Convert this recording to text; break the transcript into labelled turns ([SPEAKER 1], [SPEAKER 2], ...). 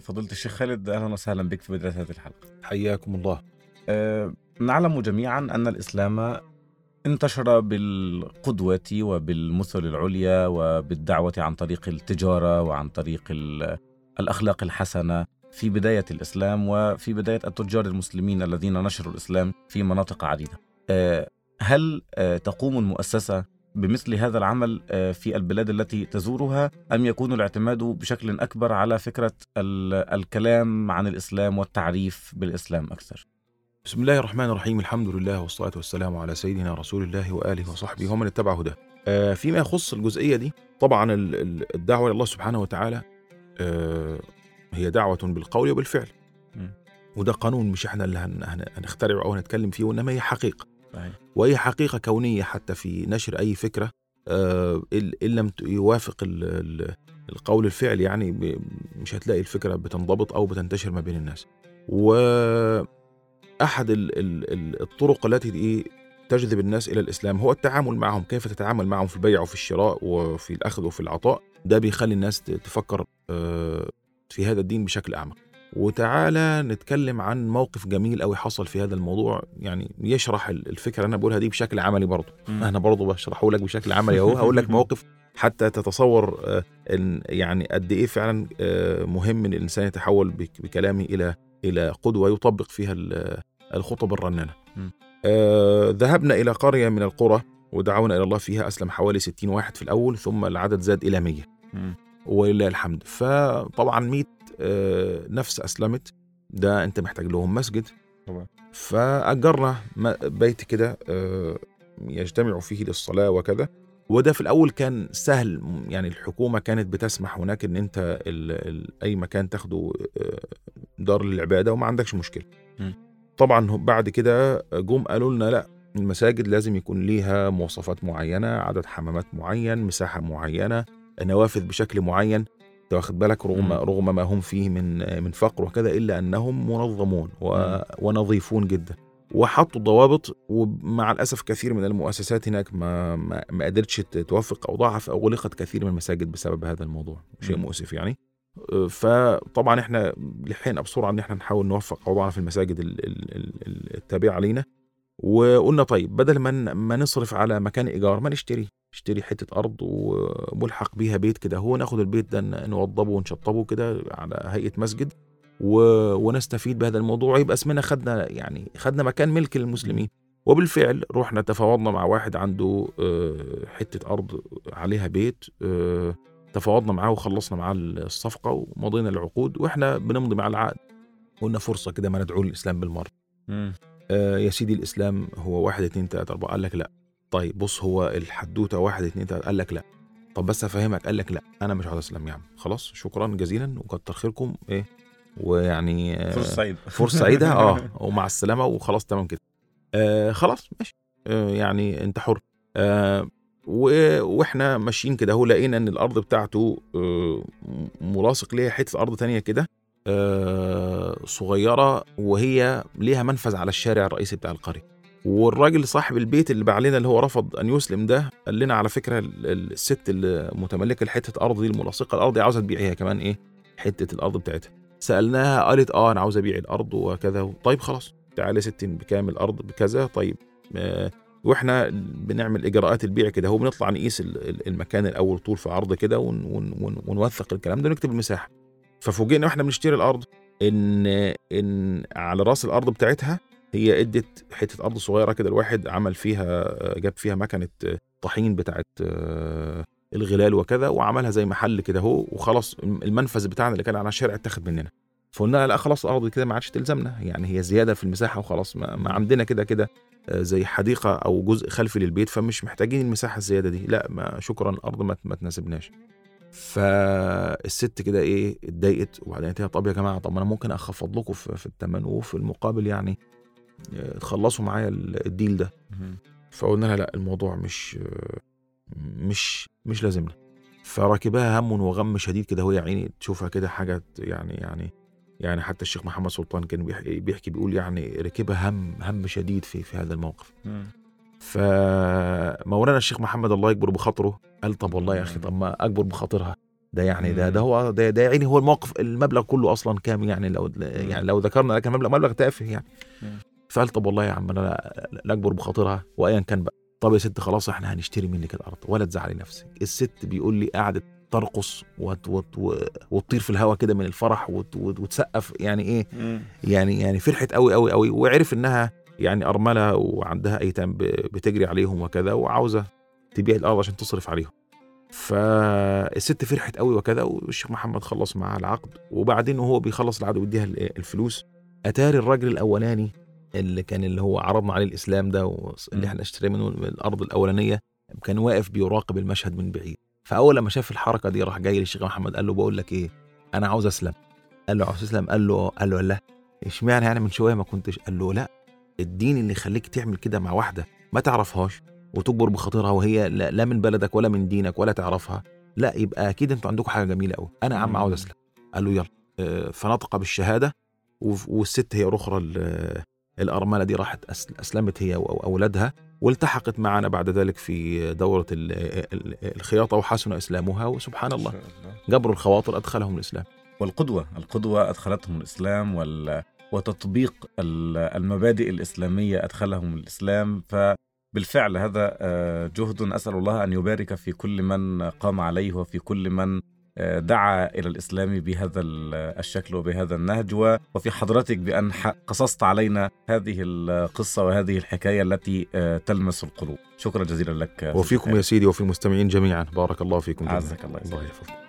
[SPEAKER 1] فضيلة الشيخ خالد أهلا وسهلا بك في بداية هذه الحلقة.
[SPEAKER 2] حياكم الله.
[SPEAKER 1] أه نعلم جميعا أن الإسلام انتشر بالقدوة وبالمثل العليا وبالدعوة عن طريق التجارة وعن طريق الأخلاق الحسنة في بداية الإسلام وفي بداية التجار المسلمين الذين نشروا الإسلام في مناطق عديدة. أه هل تقوم المؤسسة بمثل هذا العمل في البلاد التي تزورها أم يكون الاعتماد بشكل أكبر على فكرة الكلام عن الإسلام والتعريف بالإسلام أكثر؟
[SPEAKER 2] بسم الله الرحمن الرحيم الحمد لله والصلاة والسلام على سيدنا رسول الله وآله وصحبه ومن اتبع هداه. فيما يخص الجزئية دي طبعا الدعوة إلى الله سبحانه وتعالى هي دعوة بالقول وبالفعل. وده قانون مش إحنا اللي هنخترعه أو هنتكلم فيه وإنما هي حقيقة وهي حقيقة كونية حتى في نشر أي فكرة إن لم يوافق القول الفعل يعني مش هتلاقي الفكرة بتنضبط أو بتنتشر ما بين الناس. وأحد الطرق التي تجذب الناس إلى الإسلام هو التعامل معهم كيف تتعامل معهم في البيع وفي الشراء وفي الأخذ وفي العطاء. ده بيخلي الناس تفكر في هذا الدين بشكل أعمق. وتعالى نتكلم عن موقف جميل قوي حصل في هذا الموضوع. يعني يشرح الفكرة أنا بقولها دي بشكل عملي برضه أنا برضه بشرحه لك بشكل عملي أهو. هقول لك موقف حتى تتصور إن يعني قد إيه فعلا مهم إن الإنسان يتحول بكلامه إلى إلى قدوة يطبق فيها الخطب الرنانة. ذهبنا إلى قرية من القرى ودعونا إلى الله فيها. أسلم حوالي 60 واحد في الأول ثم العدد زاد إلى 100 ولله الحمد. فطبعا 100 نفس أسلمت. ده أنت محتاج لهم مسجد. فأجرنا بيت كده يجتمع فيه للصلاة وكذا. وده في الأول كان سهل يعني الحكومة كانت بتسمح هناك إن أنت ال ال أي مكان تاخده دار للعبادة وما عندكش مشكلة.
[SPEAKER 1] م.
[SPEAKER 2] طبعا بعد كده جم قالوا لنا لا المساجد لازم يكون ليها مواصفات معينة عدد حمامات معين مساحة معينة. نوافذ بشكل معين. واخد بالك؟ رغم. رغم ما هم فيه من من فقر وكذا إلا أنهم منظمون و ونظيفون جدا. وحطوا ضوابط ومع الأسف كثير من المؤسسات هناك ما ما, ما قدرتش توفق أو ضعف أو غلقت كثير من المساجد بسبب هذا الموضوع. شيء. مؤسف يعني. فطبعا إحنا لحقنا بسرعة إن إحنا نحاول نوفق اوضاعنا في المساجد ال- ال- ال- التابعة علينا وقلنا طيب بدل ما ما نصرف على مكان إيجار ما نشتري. نشتري حتة أرض وملحق بيها بيت كده. هو ناخد البيت ده نوضبه ونشطبه كده على هيئة مسجد و... ونستفيد بهذا الموضوع. يبقى اسمنا خدنا يعني خدنا مكان ملك للمسلمين. وبالفعل رحنا تفاوضنا مع واحد عنده آه، حتة أرض عليها بيت آه، تفاوضنا معاه وخلصنا معاه الصفقة ومضينا العقود. وإحنا بنمضي مع العقد. قلنا فرصة كده ما ندعو للاسلام بالمرة.
[SPEAKER 1] مم.
[SPEAKER 2] آه يا سيدي الإسلام هو واحد اتنين تلاتة أربعة. قال لك لا. طيب بص هو الحدوتة واحد اتنين تلاتة قال لك لا. طب بس أفهمك قال لك لا أنا مش عاوز أسلم يا عم خلاص شكرا جزيلا وكتر خيركم إيه ويعني آه،
[SPEAKER 1] فرصة سعيدة.
[SPEAKER 2] فرصة سعيدة آه ومع السلامة وخلاص تمام كده. آه خلاص ماشي. آه يعني أنت حر. آه و- وإحنا ماشيين كده هو لقينا إن الأرض بتاعته آه ملاصق ليها حتة أرض تانية كده آه صغيرة وهي ليها منفذ على الشارع الرئيسي بتاع القرية. والراجل صاحب البيت اللي باع لنا اللي هو رفض أن يسلم ده قال لنا على فكرة ال- ال- الست اللي متملكه لحته أرض دي الملاصقة الأرض دي عاوزة تبيعها كمان إيه حتة الأرض بتاعتها. سألناها قالت آه أنا عاوز أبيع الأرض وكذا طيب خلاص تعالي يا ستي بكام الأرض بكذا طيب آه وإحنا بنعمل إجراءات البيع كده هو بنطلع نقيس ال- ال- المكان الأول طول في عرض كده ون ون ون ونوثق الكلام ده ونكتب المساحة. ففوجئنا وإحنا بنشتري الأرض ان إن على رأس الأرض بتاعتها هي ادت حتة ارض صغيرة كده الواحد عمل فيها جاب فيها مكنة طحين بتاعت آه، الغلال وكذا وعملها زي محل كده اهو وخلاص المنفذ بتاعنا اللي كان على الشارع اتاخد مننا. فقلنا لا خلاص الأرض كده ما عادش تلزمنا يعني هي زيادة في المساحة وخلاص ما, عندنا كده كده آه، زي حديقة أو جزء خلفي للبيت فمش محتاجين المساحة الزيادة دي. لا ما شكرا الأرض ما, تناسبناش. فالست كده إيه اتضايقت وبعدين قالت طب يا جماعة طب أنا ممكن أخفض لكم في, الثمن وفي المقابل يعني تخلصوا معايا ال- الديل ده. فقلنا لها لا الموضوع مش مش مش لازمنا. فركبها هم وغم شديد كده وهي عيني تشوفها كده حاجة يعني يعني يعني حتى الشيخ محمد سلطان كان بيحكي, بيحكي بيقول يعني ركبها هم هم شديد في في هذا الموقف. فمولانا الشيخ محمد الله يكبر بخاطره قال طب والله يا أخي طب ما أكبر بخاطرها ده يعني ده ده هو ده, ده يعني هو الموقف المبلغ كله أصلا كام يعني؟ لو يعني لو ذكرنا لك المبلغ مبلغ تافه يعني. فقال طب والله يا عم أنا لا- أكبر بخاطرها وايا كان بقى. طب يا ست خلاص إحنا هنشتري منك الأرض ولا تزعلي نفسك. الست بيقول لي قعدت ترقص وت وت وتطير في الهواء كده من الفرح وت وت وتسقف يعني إيه؟ يعني يعني فرحت قوي قوي قوي وعرف إنها يعني أرملة وعندها أيتام بتجري عليهم وكذا وعاوزة تبيع الأرض عشان تصرف عليهم. فالست فرحت قوي وكذا والشيخ محمد خلص معاها العقد وبعدين وهو بيخلص العقد ويديها ال- الفلوس. أتاري الراجل الأولاني اللي كان اللي هو عرضنا عليه الإسلام ده واللي
[SPEAKER 1] م.
[SPEAKER 2] إحنا اشترينا منه الأرض الأولانية كان واقف بيراقب المشهد من بعيد. فأول لما شاف الحركة دي راح جاي للشيخ محمد قال له بقول لك إيه أنا عاوز أسلم. قال له عاوز تسلم؟ قال له قال له لا. اشمعنى يعني من شوية ما كنتش قال له لا الدين اللي يخليك تعمل كده مع واحدة ما تعرفهاش وتجبر بخاطرها وهي لا, لا من بلدك ولا من دينك ولا تعرفها لا يبقى أكيد أنتوا عندكم حاجة جميلة قوي أنا يا عم. عاوز أسلم. قال له يلا. آه، فنطق بالشهادة والست هي الأخرى ال- الأرملة دي راحت أس- أسلمت هي وأولادها والتحقت معنا بعد ذلك في دورة ال- ال- الخياطة وحسن إسلامها وسبحان الله. جبر الخواطر أدخلهم الإسلام.
[SPEAKER 1] والقدوة القدوة أدخلتهم الإسلام وال... وتطبيق ال- المبادئ الإسلامية أدخلهم الإسلام. فبالفعل هذا آه، جهد أسأل الله أن يبارك في كل من قام عليه وفي كل من دعا إلى الإسلام بهذا ال- الشكل وبهذا النهج وفي حضرتك بأن قصصت علينا هذه القصة وهذه الحكاية التي آه، تلمس القلوب. شكرا جزيلا لك
[SPEAKER 2] وفيكم يا سيدي وفي المستمعين جميعا. بارك الله فيكم جميعا.
[SPEAKER 1] عزك الله يسلمك.
[SPEAKER 2] الله يحفظك.